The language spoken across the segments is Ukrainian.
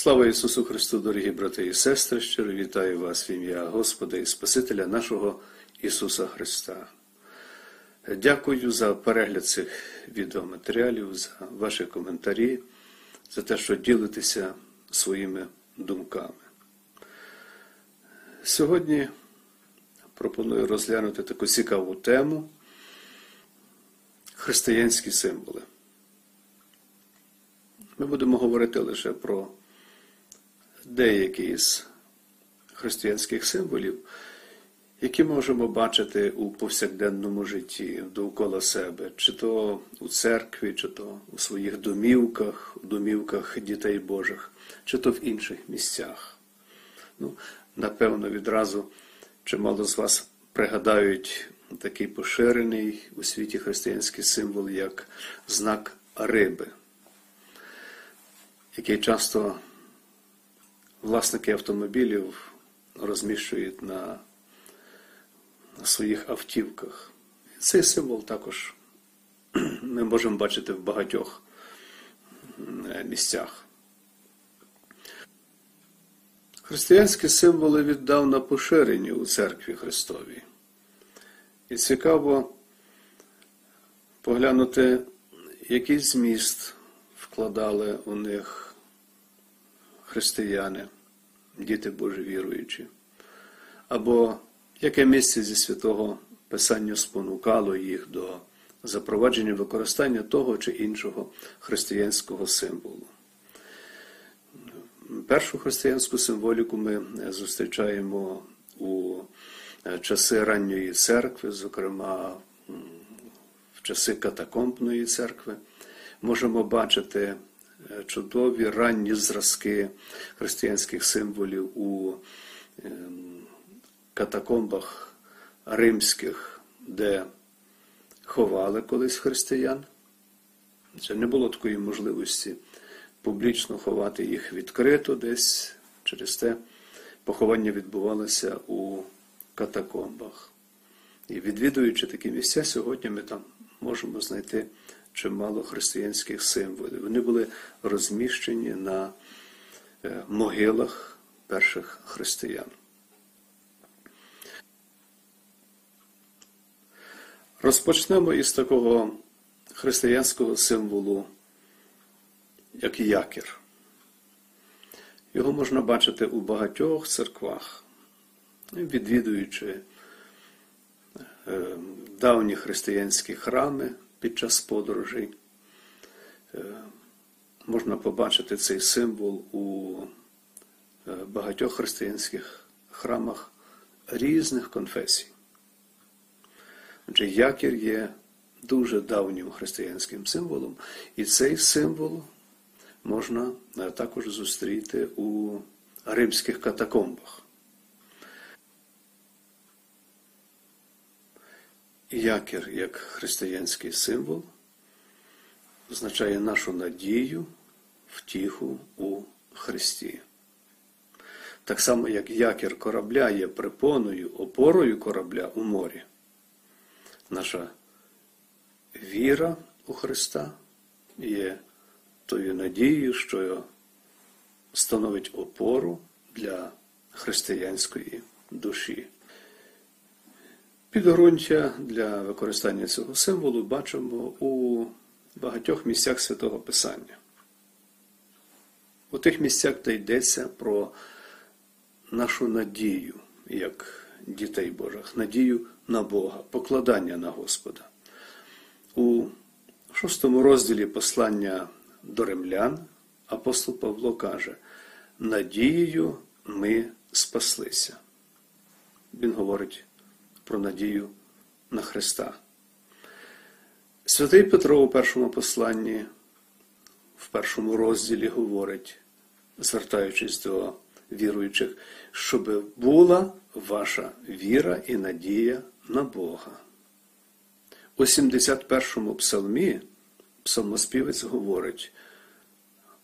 Слава Ісусу Христу, дорогі брати і сестри, щиро вітаю вас в ім'я Господа і Спасителя нашого Ісуса Христа. Дякую за перегляд цих відеоматеріалів, за ваші коментарі, за те, що ділитеся своїми думками. Сьогодні пропоную розглянути таку цікаву тему християнські символи. Ми будемо говорити лише про деякі з християнських символів, які можемо бачити у повсякденному житті довкола себе, чи то у церкві, чи то у своїх домівках, у домівках дітей Божих, чи то в інших місцях. Ну, Напевно, відразу чимало з вас пригадають такий поширений у світі християнський символ, як знак риби, який часто власники автомобілів розміщують на, на своїх автівках. Цей символ також ми можемо бачити в багатьох місцях. Християнські символи віддавна поширені у церкві Христовій. І цікаво поглянути, який зміст вкладали у них християни, діти Божі віруючі, або яке місце зі святого Писання спонукало їх до запровадження використання того чи іншого християнського символу. Першу християнську символіку ми зустрічаємо у часи ранньої церкви, зокрема в часи катакомбної церкви. Можемо бачити чудові ранні зразки християнських символів у катакомбах римських, де ховали колись християн. Це не було такої можливості публічно ховати їх відкрито десь через те поховання відбувалося у катакомбах. І відвідуючи такі місця, сьогодні ми там можемо знайти чимало християнських символів. Вони були розміщені на могилах перших християн. Розпочнемо із такого християнського символу, як якір. Його можна бачити у багатьох церквах, відвідуючи давні християнські храми під час подорожей. Можна побачити цей символ у багатьох християнських храмах різних конфесій. Отже, якір є дуже давнім християнським символом, і цей символ можна також зустріти у римських катакомбах. Якір як християнський символ означає нашу надію, втіху у Христі. Так само, як якір корабля є припоною, опорою корабля у морі. Наша віра у Христа є тою надією, що становить опору для християнської душі. Підґрунтя для використання цього символу бачимо у багатьох місцях святого Писання. У тих місцях, де йдеться про нашу надію, як дітей Божих, надію на Бога, покладання на Господа. У шостому розділі послання до римлян апостол Павло каже: Надією ми спаслися. Він говорить про надію на Христа. Святий Петро у першому посланні, в першому розділі говорить, звертаючись до віруючих, щоб була ваша віра і надія на Бога. У 71-му псалмі псалмоспівець говорить: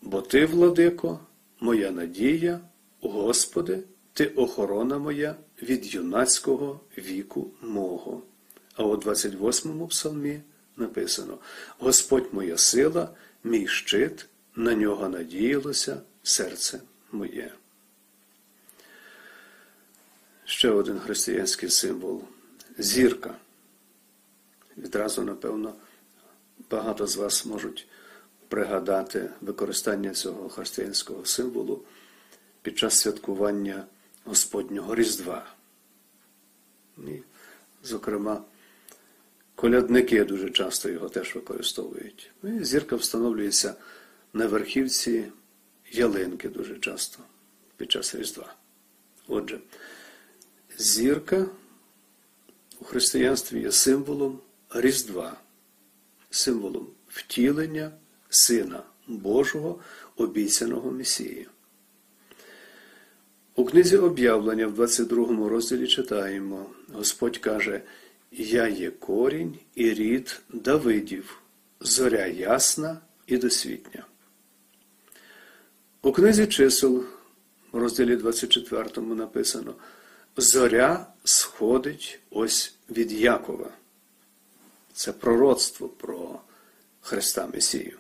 Бо ти, владико, моя надія, Господи, ти охорона моя від юнацького віку мого. А у 28-му псалмі написано: Господь моя сила, мій щит, на нього надіялося серце моє. Ще один християнський символ зірка. Відразу, напевно, багато з вас можуть пригадати використання цього християнського символу під час святкування Господнього Різдва. І, зокрема, колядники дуже часто його теж використовують. І зірка встановлюється на верхівці ялинки дуже часто під час Різдва. Отже, зірка у християнстві є символом Різдва, символом втілення Сина Божого, обіцяного Месії. У книзі об'явлення в 22 розділі читаємо: Господь каже: Я є корінь і рід Давидів, зоря ясна і досвітня. У книзі чисел, в розділі 24 написано: Зоря сходить ось від Якова. Це пророцтво про Христа Месію.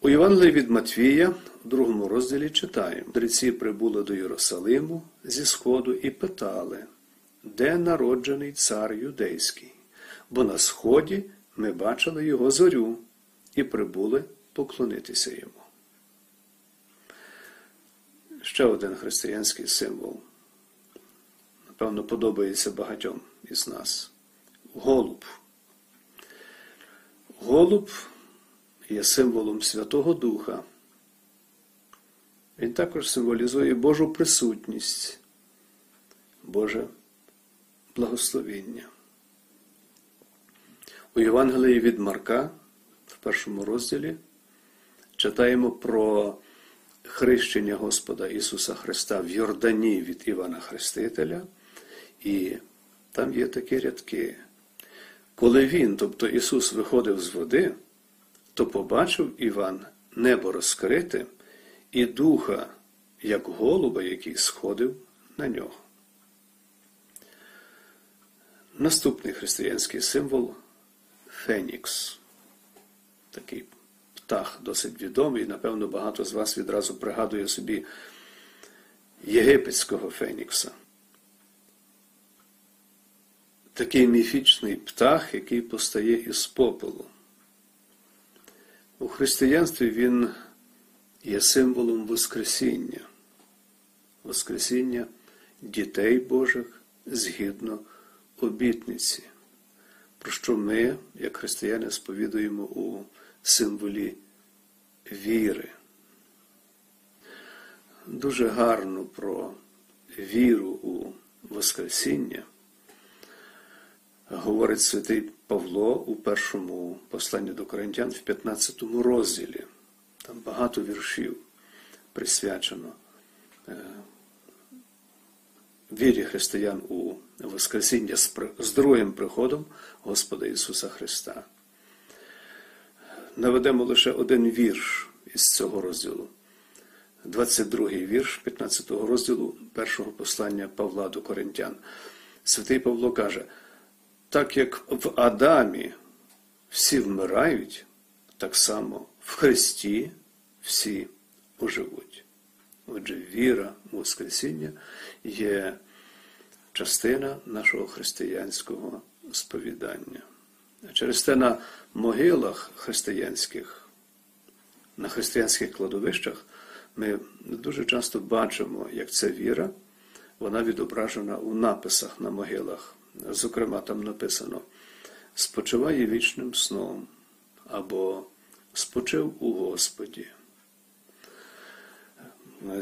У Євангелії від Матвія, в другому розділі читаємо: Мудреці прибули до Єрусалиму зі Сходу і питали, де народжений цар юдейський, бо на сході ми бачили його зорю і прибули поклонитися йому. Ще один християнський символ. Напевно, подобається багатьом із нас. Голуб. Голуб є символом Святого Духа. Він також символізує Божу присутність, Боже благословіння. У Євангелії від Марка, в першому розділі, читаємо про хрещення Господа Ісуса Христа в Йордані від Івана Хрестителя, і там є такі рядки. Коли Він, тобто Ісус, виходив з води, то побачив Іван небо розкрите і духа, як голуба, який сходив на нього. Наступний християнський символ Фенікс. Такий птах досить відомий, напевно, багато з вас відразу пригадує собі єгипетського Фенікса. Такий міфічний птах, який постає із попелу. У християнстві він є символом Воскресіння, Воскресіння дітей Божих згідно обітниці, про що ми, як християни, сповідуємо у символі віри. Дуже гарно про віру у Воскресіння говорить святий Павло у першому посланні до Коринтян в 15 розділі. Там багато віршів присвячено е, вірі християн у Воскресіння з другим приходом Господа Ісуса Христа. Наведемо лише один вірш із цього розділу. 22-й вірш 15 го розділу першого послання Павла до Коринтян. Святий Павло каже, так як в Адамі всі вмирають, так само в Христі всі оживуть. Отже, віра у Воскресіння є частина нашого християнського сповідання. Через те на могилах християнських, на християнських кладовищах ми дуже часто бачимо, як ця віра, вона відображена у написах на могилах. Зокрема, там написано спочиває вічним сном або спочив у Господі.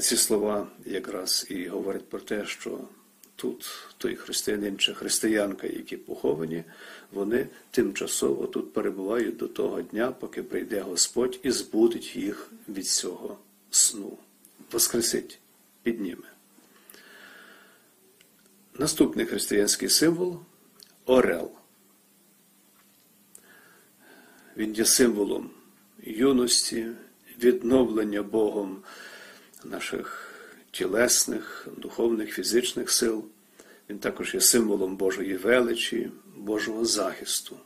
Ці слова якраз і говорять про те, що тут той християнин чи християнка, які поховані, вони тимчасово тут перебувають до того дня, поки прийде Господь і збудить їх від цього сну. Воскресить, підніме. Наступний християнський символ орел. Він є символом юності, відновлення Богом наших тілесних, духовних, фізичних сил. Він також є символом Божої величі, Божого захисту.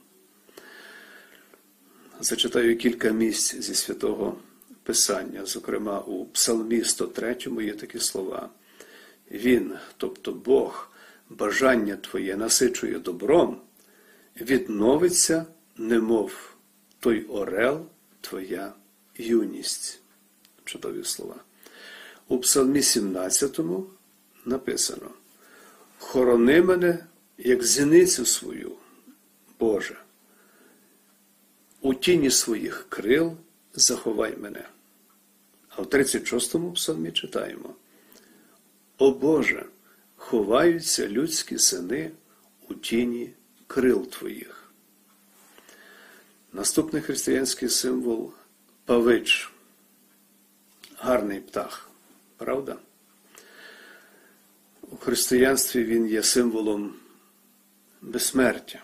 Зачитаю кілька місць зі святого Писання, зокрема у Псалмі 103 є такі слова. Він, тобто Бог, бажання твоє насичує добром, відновиться, немов той орел, твоя юність. Чудові слова. У Псалмі 17 написано: Хорони мене, як зіницю свою, Боже, у тіні своїх крил заховай мене. А в 36-му псалмі читаємо: О Боже, ховаються людські сини у тіні крил Твоїх. Наступний християнський символ павич. Гарний птах, правда? У християнстві він є символом безсмертя.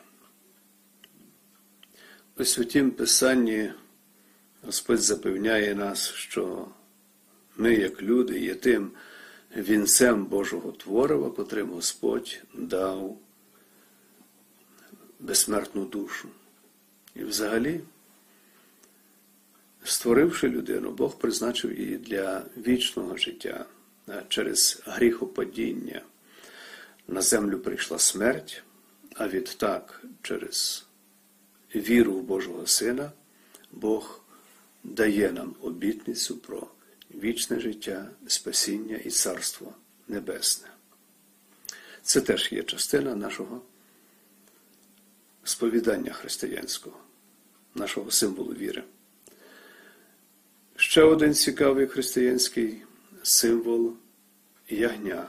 У святім Писанні Господь запевняє нас, що ми, як люди, є тим вінцем Божого творива, котрим Господь дав безсмертну душу. І взагалі, створивши людину, Бог призначив її для вічного життя через гріхопадіння. На землю прийшла смерть, а відтак через віру в Божого Сина Бог дає нам обітницю про вічне життя, спасіння і царство небесне. Це теж є частина нашого сповідання християнського, нашого символу віри. Ще один цікавий християнський символ ягня,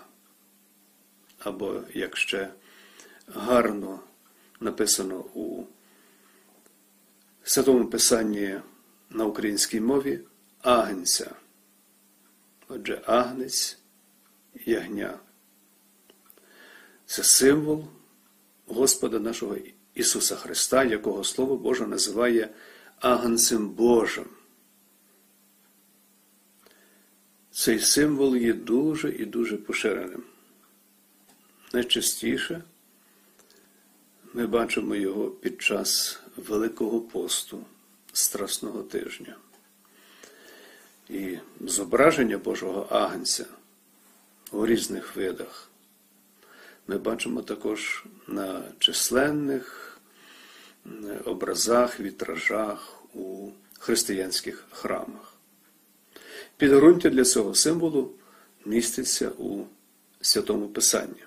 або як ще гарно написано у Святому Писанні на українській мові агнця. Отже, агнець ягня. Це символ Господа нашого Ісуса Христа, якого Слово Боже називає Агнцем Божим. Цей символ є дуже і дуже поширеним. Найчастіше ми бачимо його під час Великого посту Страсного тижня. І зображення Божого Агнця у різних видах ми бачимо також на численних образах, вітражах у християнських храмах. Підґрунтя для цього символу міститься у Святому Писанні.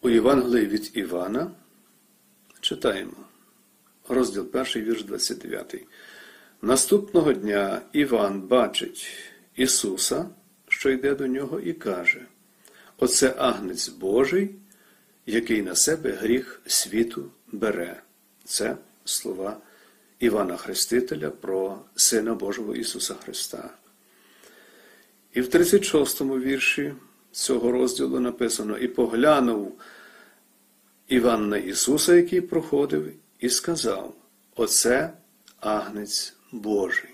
У Євангелії від Івана читаємо розділ 1, вірш 29. Наступного дня Іван бачить Ісуса, що йде до нього, і каже: Оце агнець Божий, який на себе гріх світу бере. Це слова Івана Хрестителя про Сина Божого Ісуса Христа. І в 36-му вірші цього розділу написано: І поглянув Іван на Ісуса, який проходив, і сказав: Оце агнець Божий.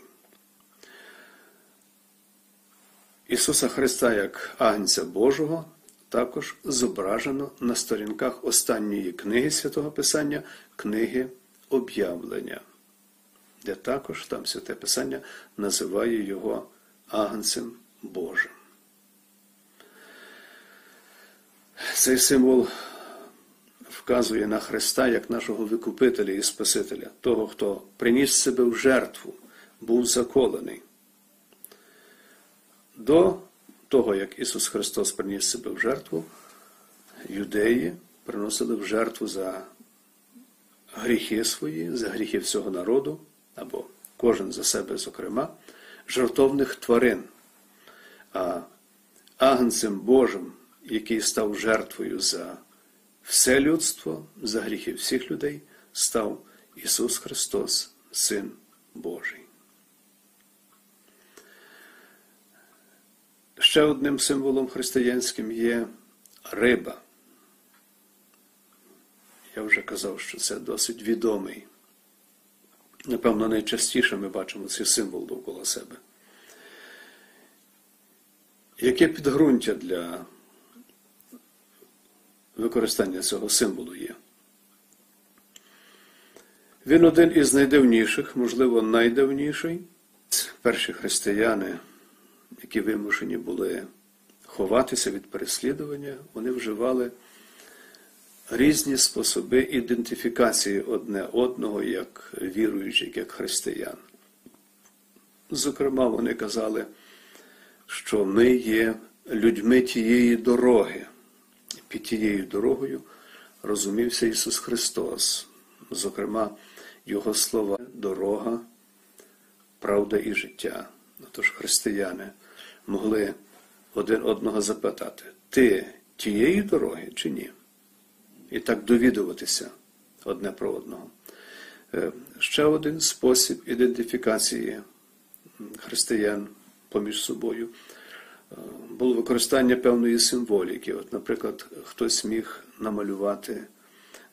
Ісуса Христа як Агнця Божого також зображено на сторінках останньої книги Святого Писання, книги об'явлення, де також там Святе Писання називає його Агнцем Божим. Цей символ вказує на Христа як нашого Викупителя і Спасителя, того, хто приніс себе в жертву, був заколений. До того, як Ісус Христос приніс себе в жертву, юдеї приносили в жертву за гріхи свої, за гріхи всього народу, або кожен за себе, зокрема, жертовних тварин. А агнцем Божим, який став жертвою за все людство, за гріхи всіх людей, став Ісус Христос, Син Божий. Ще одним символом християнським є риба. Я вже казав, що це досить відомий. Напевно, найчастіше ми бачимо цей символ довкола себе. Яке підґрунтя для використання цього символу є? Він один із найдавніших, можливо, найдавніший. Перші християни, які вимушені були ховатися від переслідування, вони вживали різні способи ідентифікації одне одного як віруючих, як християн. Зокрема, вони казали, що ми є людьми тієї дороги. Під тією дорогою розумівся Ісус Христос. Зокрема, Його слова дорога, правда і життя. Тож християни могли один одного запитати, ти тієї дороги чи ні? І так довідуватися одне про одного. Е, ще один спосіб ідентифікації християн поміж собою е, було використання певної символіки. От, Наприклад, хтось міг намалювати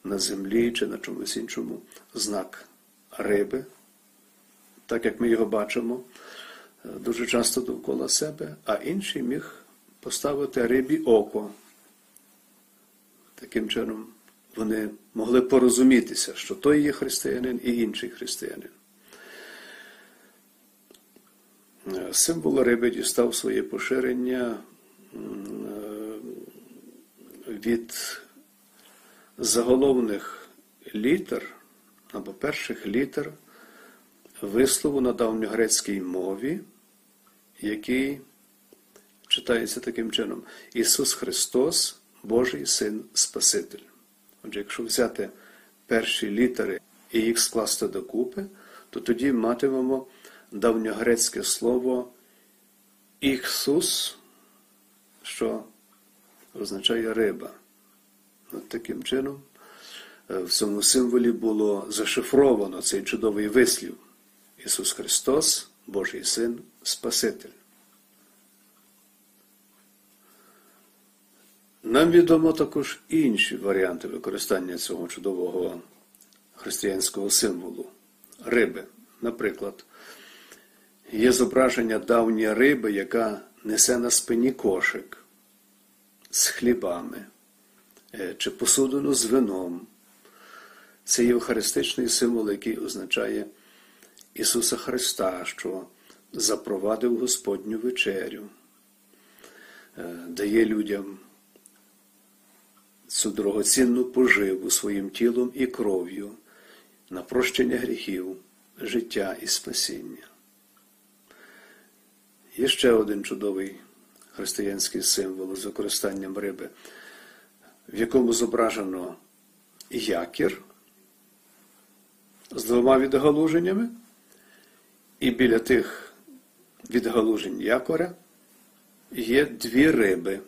на землі чи на чомусь іншому знак риби, так як ми його бачимо дуже часто довкола себе, а інший міг поставити рибі око. Таким чином вони могли порозумітися, що той є християнин і інший християнин. Символ риби дістав своє поширення від заголовних літер або перших літер вислову на давньогрецькій мові, який читається таким чином: Ісус Христос, Божий Син Спаситель. Отже, якщо взяти перші літери і їх скласти докупи, то тоді матимемо давньогрецьке слово Ісус, що означає риба. От таким чином, е, в цьому символі було зашифровано цей чудовий вислів. Ісус Христос, Божий Син, Спаситель. Нам відомо також інші варіанти використання цього чудового християнського символу риби. Наприклад, є зображення давньої риби, яка несе на спині кошик з хлібами е, чи посудину з вином. Це євхаристичний символ, який означає Ісуса Христа, що запровадив Господню вечерю, е, дає людям цю дорогоцінну поживу своїм тілом і кров'ю на прощення гріхів, життя і спасіння. Є ще один чудовий християнський символ з використанням риби, в якому зображено якір з двома відгалуженнями, і біля тих відгалужень якоря є дві риби.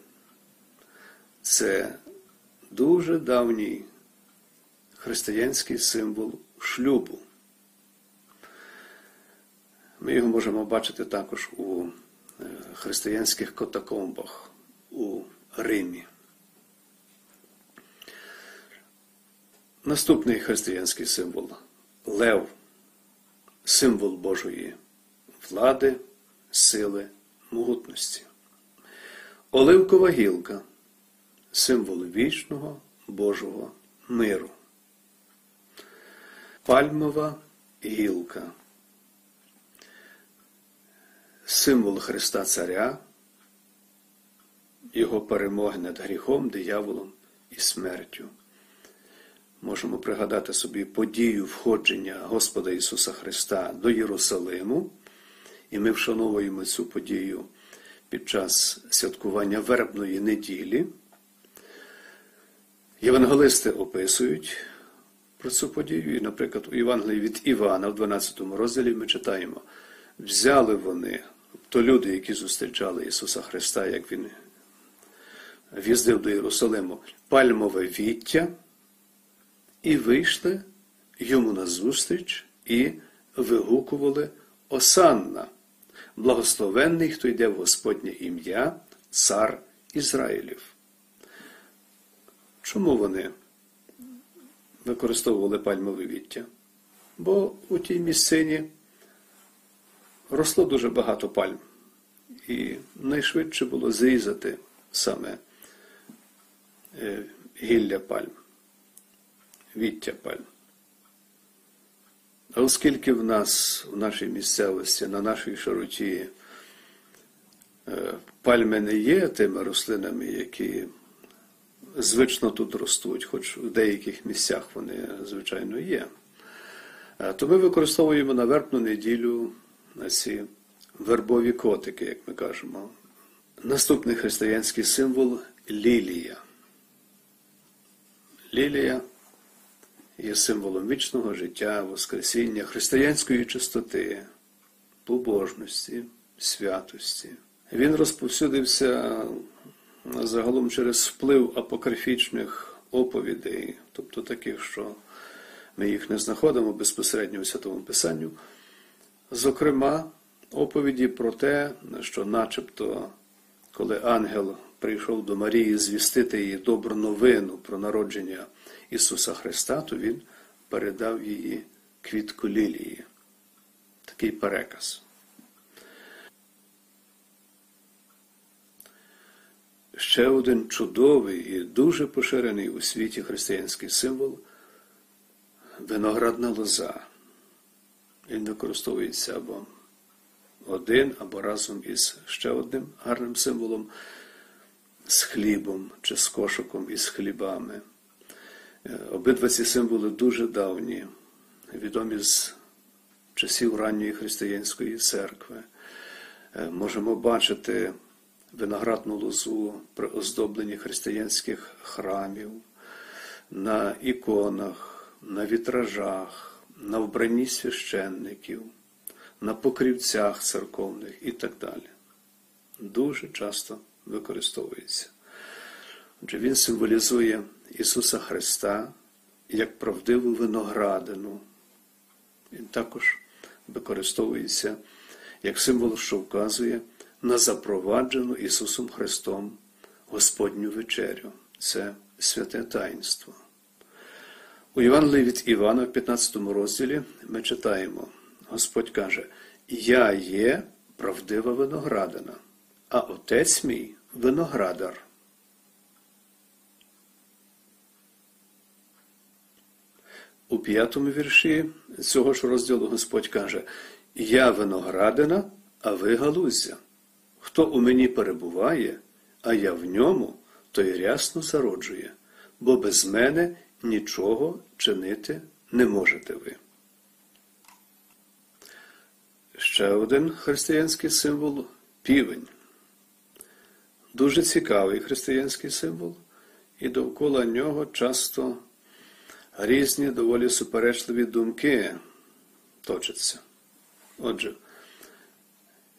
Це дуже давній християнський символ шлюбу. Ми його можемо бачити також у е, християнських катакомбах у Римі. Наступний християнський символ лев, символ Божої влади, сили, могутності. Оливкова гілка символ вічного Божого миру. Пальмова гілка, символ Христа Царя, Його перемоги над гріхом, дияволом і смертю. Можемо пригадати собі подію входження Господа Ісуса Христа до Єрусалиму, і ми вшановуємо цю подію під час святкування вербної неділі. Євангелисти описують про цю подію, і, наприклад, у Євангелії від Івана в 12 розділі ми читаємо: взяли вони, то люди, які зустрічали Ісуса Христа, як Він в'їздив до Єрусалиму, пальмове віття, і вийшли йому назустріч і вигукували Осанна, благословенний, хто йде в Господнє ім'я, цар Ізраїлів. Чому вони використовували пальмове віття? Бо у тій місцині росло дуже багато пальм, і найшвидше було зрізати саме е, гілля пальм, віття пальм. А оскільки в нас, в нашій місцевості, на нашій широті, е, пальми не є тими рослинами, які звично тут ростуть, хоч в деяких місцях вони, звичайно, є, е, то ми використовуємо на вербну неділю ці вербові котики, як ми кажемо. Наступний християнський символ лілія. Лілія є символом вічного життя, Воскресіння, християнської чистоти, побожності, святості. Він розповсюдився загалом через вплив апокрифічних оповідей, тобто таких, що ми їх не знаходимо безпосередньо у Святому Писанню. Зокрема, оповіді про те, що начебто, коли ангел прийшов до Марії звістити їй добру новину про народження Ісуса Христа, то Він передав її квітку лілії. Такий переказ. Ще один чудовий і дуже поширений у світі християнський символ виноградна лоза. Він використовується або один, або разом із ще одним гарним символом з хлібом чи з кошиком із хлібами. Е, обидва ці символи дуже давні, відомі з часів ранньої християнської церкви. Е, можемо бачити виноградну лозу при оздобленні християнських храмів, на іконах, на вітражах, на вбранні священників, на покрівцях церковних і так далі. Дуже часто використовується. Отже, Він символізує Ісуса Христа як правдиву виноградину. Він також використовується як символ, що вказує на запроваджену Ісусом Христом Господню вечерю. Це святе таїнство. У Євангелії від Івана в 15 розділі ми читаємо, Господь каже, Я є правдива виноградина, а отець мій виноградар. У п'ятому вірші цього ж розділу Господь каже, Я виноградина, а ви галуздя. Хто у мені перебуває, а я в ньому, той рясно зароджує, бо без мене нічого чинити не можете ви. Ще один християнський символ півень. Дуже цікавий християнський символ, і довкола нього часто різні доволі суперечливі думки точаться. Отже,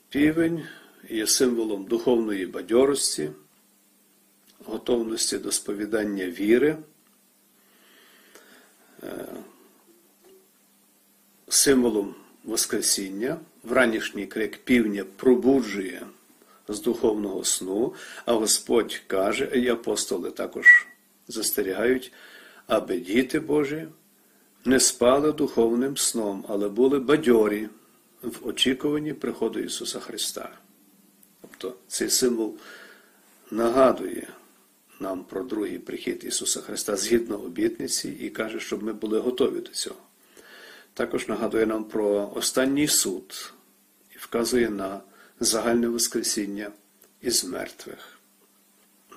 півень є символом духовної бадьорості, готовності до сповідання віри, е, символом Воскресіння, вранішній крик півня пробуджує з духовного сну, а Господь каже, і апостоли також застерігають, аби діти Божі не спали духовним сном, але були бадьорі в очікуванні приходу Ісуса Христа. Тобто цей символ нагадує нам про другий прихід Ісуса Христа згідно обітниці і каже, щоб ми були готові до цього. Також нагадує нам про останній суд і вказує на загальне Воскресіння із мертвих.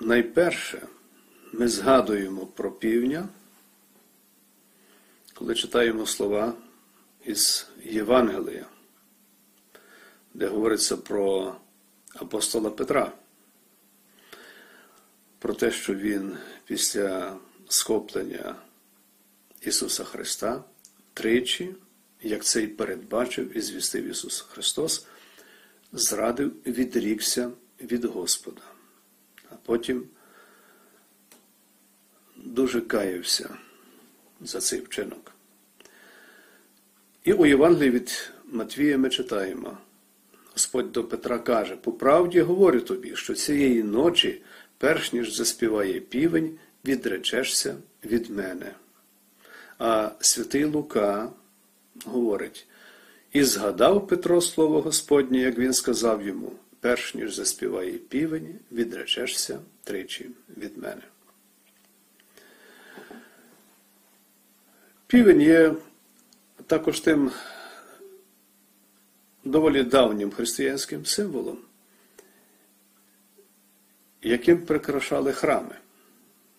Найперше ми згадуємо про півня, коли читаємо слова із Євангелія, де говориться про апостола Петра, про те, що він після схоплення Ісуса Христа тричі, як це й передбачив і звістив Ісус Христос, зрадив, відрікся від Господа, а потім дуже каявся за цей вчинок. І у Євангелії від Матвія ми читаємо. Господь до Петра каже: по правді говорю тобі, що цієї ночі, перш ніж заспіває півень, відречешся від мене. А святий Лука говорить: і згадав Петро слово Господнє, як він сказав йому, перш ніж заспіває півень, відречешся тричі від мене. Півень є також тим доволі давнім християнським символом, яким прикрашали храми,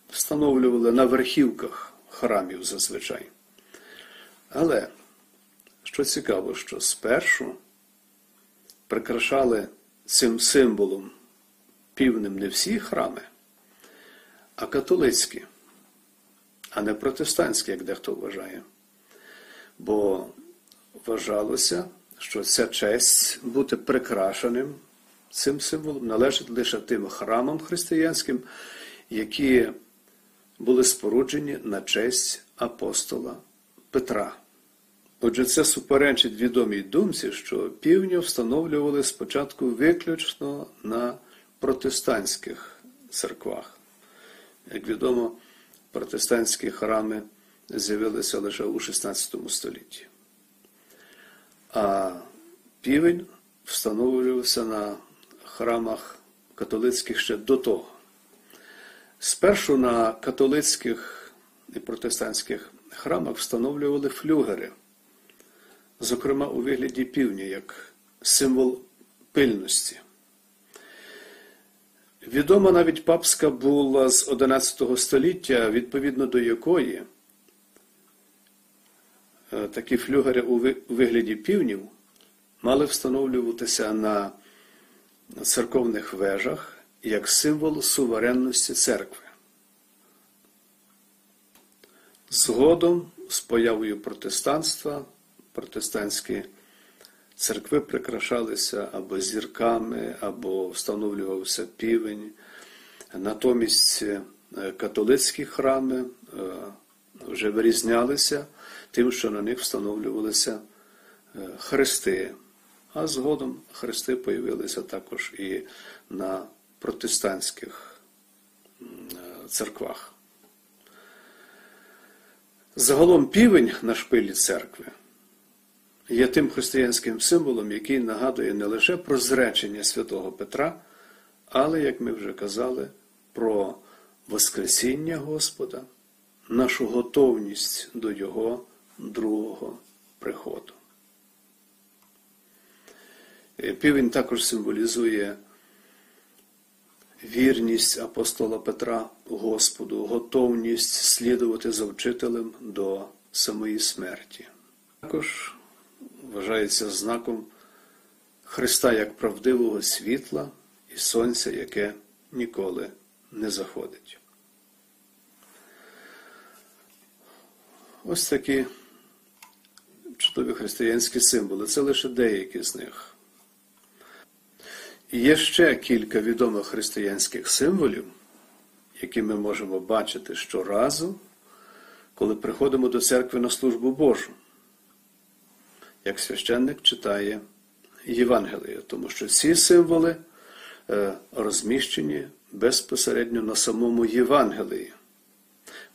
встановлювали на верхівках храмів зазвичай. Але, що цікаво, що спершу прикрашали цим символом півним не всі храми, а католицькі, а не протестантські, як дехто вважає. Бо вважалося, що ця честь бути прикрашеним цим символом належить лише тим храмам християнським, які були споруджені на честь апостола Петра. Отже, це суперечить відомій думці, що півню встановлювали спочатку виключно на протестантських церквах. Як відомо, протестантські храми з'явилися лише у XVI столітті. А півень встановлювався на храмах католицьких ще до того. Спершу на католицьких і протестантських храмах встановлювали флюгери, зокрема у вигляді півня, як символ пильності. Відома навіть папська була з XI століття, відповідно до якої е, такі флюгери у вигляді півнів мали встановлюватися на церковних вежах як символ суверенності церкви. Згодом, з появою протестанства, протестантські церкви прикрашалися або зірками, або встановлювався півень. Натомість е, католицькі храми е, вже вирізнялися тим, що на них встановлювалися е, хрести, а згодом хрести появилися також і на протестантських церквах. Загалом півень на шпилі церкви є тим християнським символом, який нагадує не лише про зречення святого Петра, але, як ми вже казали, про Воскресіння Господа, нашу готовність до Його другого приходу. Е, півень також символізує вірність апостола Петра Господу, готовність слідувати за вчителем до самої смерті. Також вважається знаком Христа як правдивого світла і сонця, яке ніколи не заходить. Ось такі чудові християнські символи. Це лише деякі з них. І є ще кілька відомих християнських символів, які ми можемо бачити щоразу, коли приходимо до церкви на службу Божу як священник читає Євангеліє, тому що ці символи е, розміщені безпосередньо на самому Євангелії.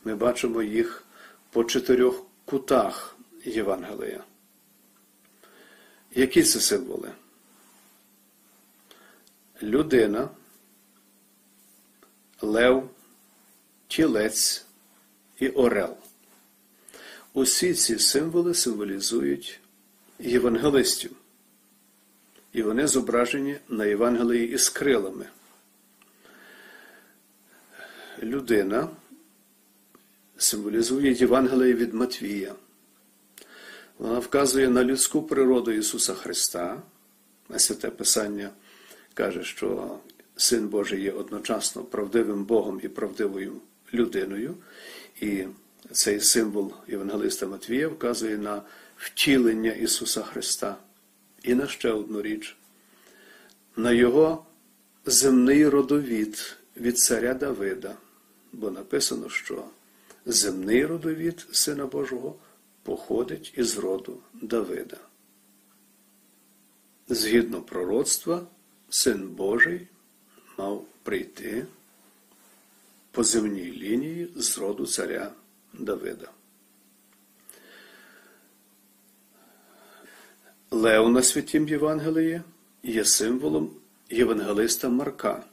Ми бачимо їх по чотирьох кутах Євангелія. Які це символи? Людина, лев, тілець і орел. Усі ці символи символізують євангелистів. І вони зображені на Євангелії із крилами. Людина символізує Євангеліє від Матвія. Вона вказує на людську природу Ісуса Христа. На святе Писання каже, що Син Божий є одночасно правдивим Богом і правдивою людиною. І цей символ Євангелиста Матвія вказує на втілення Ісуса Христа. І на ще одну річ, на Його земний родовід від царя Давида, бо написано, що земний родовід Сина Божого походить із роду Давида. Згідно пророцтва, Син Божий мав прийти по земній лінії з роду царя Давида. Лев на святім Євангелії є символом євангелиста Марка.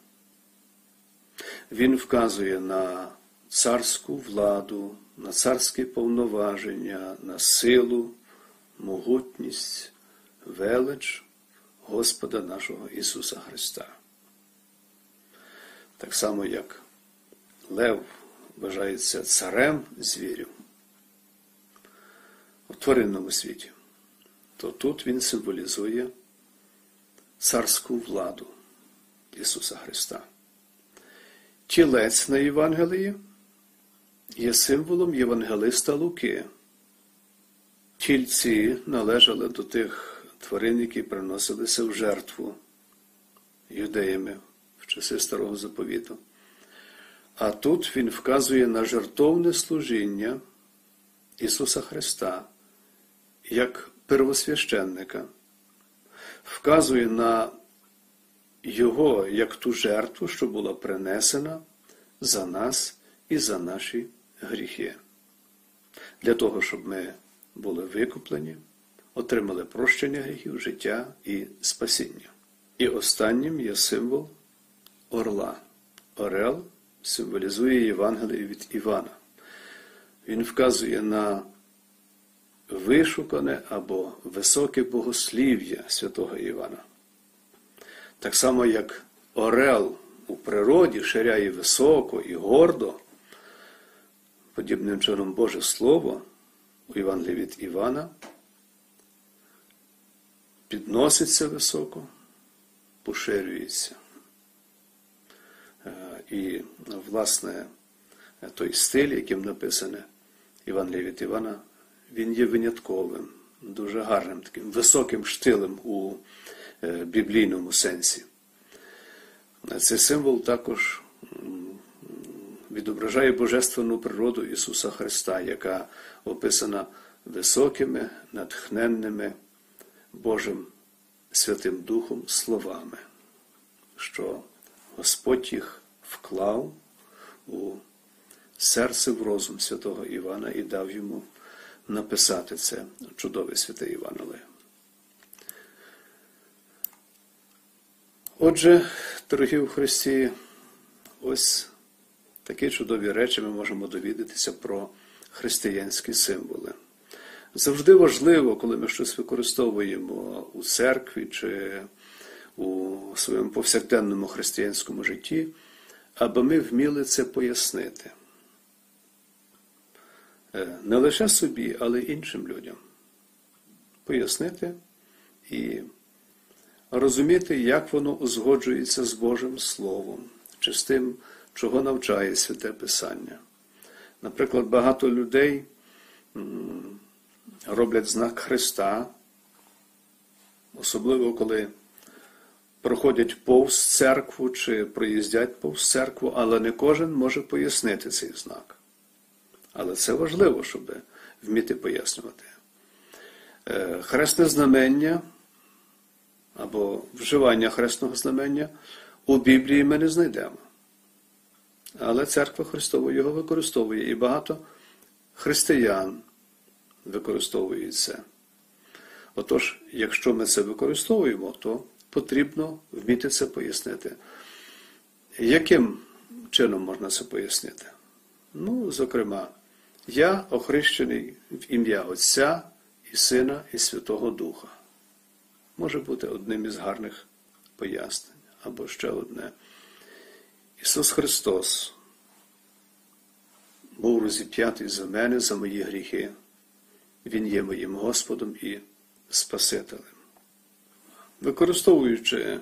Він вказує на царську владу, на царські повноваження, на силу могутність, велич Господа нашого Ісуса Христа. Так само, як Лев вважається царем звірів у тваринному світі, то тут він символізує царську владу Ісуса Христа. Тілець на Євангелії є символом євангелиста Луки. Тільці належали до тих тварин, які приносилися в жертву юдеями в часи Старого Заповіту. А тут він вказує на жертовне служіння Ісуса Христа як первосвященника, вказує на Його як ту жертву, що була принесена за нас і за наші гріхи. Для того, щоб ми були викуплені, отримали прощення гріхів, життя і спасіння. І останнім є символ орла. Орел символізує Євангеліє від Івана. Він вказує на вишукане або високе богослів'я святого Івана. Так само, як Орел у природі ширяє високо і гордо, подібним чином Боже Слово у Євангелії від Івана підноситься високо, поширюється. Е, і, власне, той стиль, яким написане Євангеліє від Івана, він є винятковим, дуже гарним, таким високим штилем у е, біблійному сенсі. Цей символ також відображає божественну природу Ісуса Христа, яка описана високими, натхненними Божим Святим Духом словами, що Господь їх вклав у серце в розум святого Івана і дав йому написати це чудове святе Іванове. Отже, дорогі у Христі, ось такі чудові речі ми можемо довідатися про християнські символи. Завжди важливо, коли ми щось використовуємо у церкві чи у своєму повсякденному християнському житті, аби ми вміли це пояснити. Е, не лише собі, але й іншим людям. Пояснити і розуміти, як воно узгоджується з Божим Словом, чи з тим, чого навчає Святе Писання. Наприклад, багато людей роблять знак Христа, особливо коли проходять повз церкву чи проїздять повз церкву, але не кожен може пояснити цей знак. Але це важливо, щоб вміти пояснювати. Е, хресне знамення або вживання хресного знамення у Біблії ми не знайдемо. Але церква Христова його використовує і багато християн використовують це. Отож, якщо ми це використовуємо, то потрібно вміти це пояснити. Яким чином можна це пояснити? Ну, зокрема, я охрещений в ім'я Отця і Сина і Святого Духа. Може бути одним із гарних пояснень. Або ще одне. Ісус Христос був розіп'ятий за мене, за мої гріхи. Він є моїм Господом і Спасителем. Використовуючи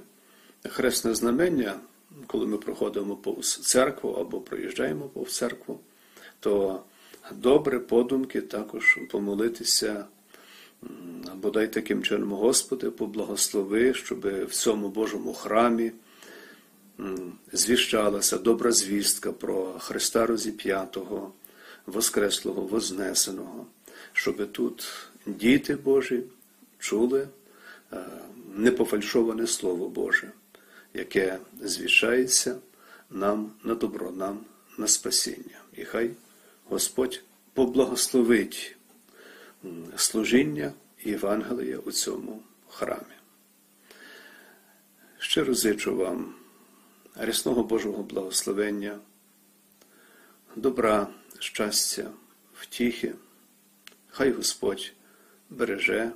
хресне знамення, коли ми проходимо повз церкву або проїжджаємо повз церкву, то добре подумки також помолитися, бодай таким чином, Господи, поблагослови, щоб в цьому Божому храмі звіщалася добра звістка про Христа Розіп'ятого, Воскреслого, Вознесеного, щоб тут діти Божі чули е, непофальшоване Слово Боже, яке звіщається нам на добро, нам на спасіння. І хай Господь поблагословить служіння Євангелія у цьому храмі. Щиро зичу вам рясного Божого благословення, добра, щастя, втіхи. Хай Господь береже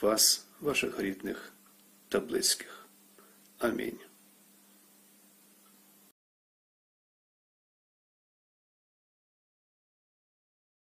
вас, ваших рідних та близьких. Амінь.